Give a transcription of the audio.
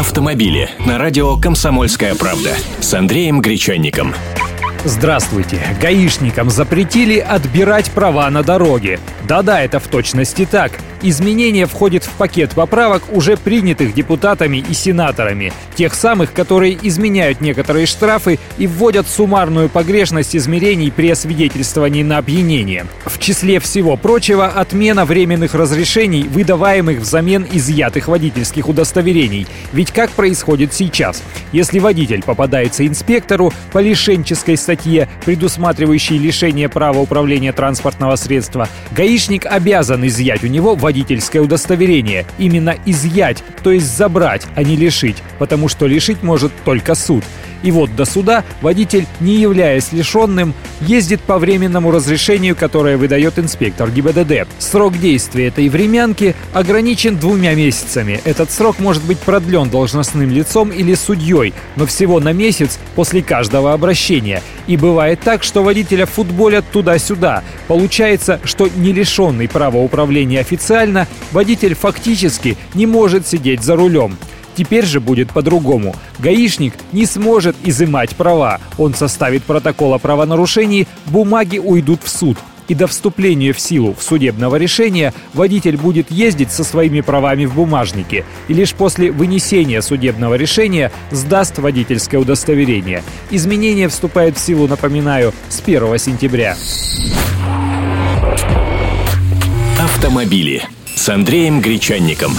автомобили на радио «Комсомольская правда» с Андреем Гречанником. Здравствуйте. Гаишникам запретили отбирать права на дороге. Да-да, это в точности так. Изменение входит в пакет поправок, уже принятых депутатами и сенаторами. Тех самых, которые изменяют некоторые штрафы и вводят суммарную погрешность измерений при освидетельствовании на опьянение. В числе всего прочего, отмена временных разрешений, выдаваемых взамен изъятых водительских удостоверений. Ведь как происходит сейчас? Если водитель попадается инспектору по лишенческой статье, предусматривающей лишение права управления транспортного средства, гаишник обязан изъять у него водительское удостоверение. Именно изъять, то есть забрать, а не лишить, потому что лишить может только суд. И вот до суда водитель, не являясь лишенным, ездит по временному разрешению, которое выдает инспектор ГИБДД. Срок действия этой времянки ограничен двумя месяцами. Этот срок может быть продлен должностным лицом или судьей, но всего на месяц после каждого обращения. И бывает так, что водителя футболят туда-сюда. Получается, что не лишенный права управления официально, водитель фактически не может сидеть за рулем. Теперь же будет по-другому. Гаишник не сможет изымать права. Он составит протокол о правонарушении, бумаги уйдут в суд. И до вступления в силу в судебного решения водитель будет ездить со своими правами в бумажнике и лишь после вынесения судебного решения сдаст водительское удостоверение. Изменения вступают в силу, напоминаю, с 1 сентября. Автомобили с Андреем Гречанником.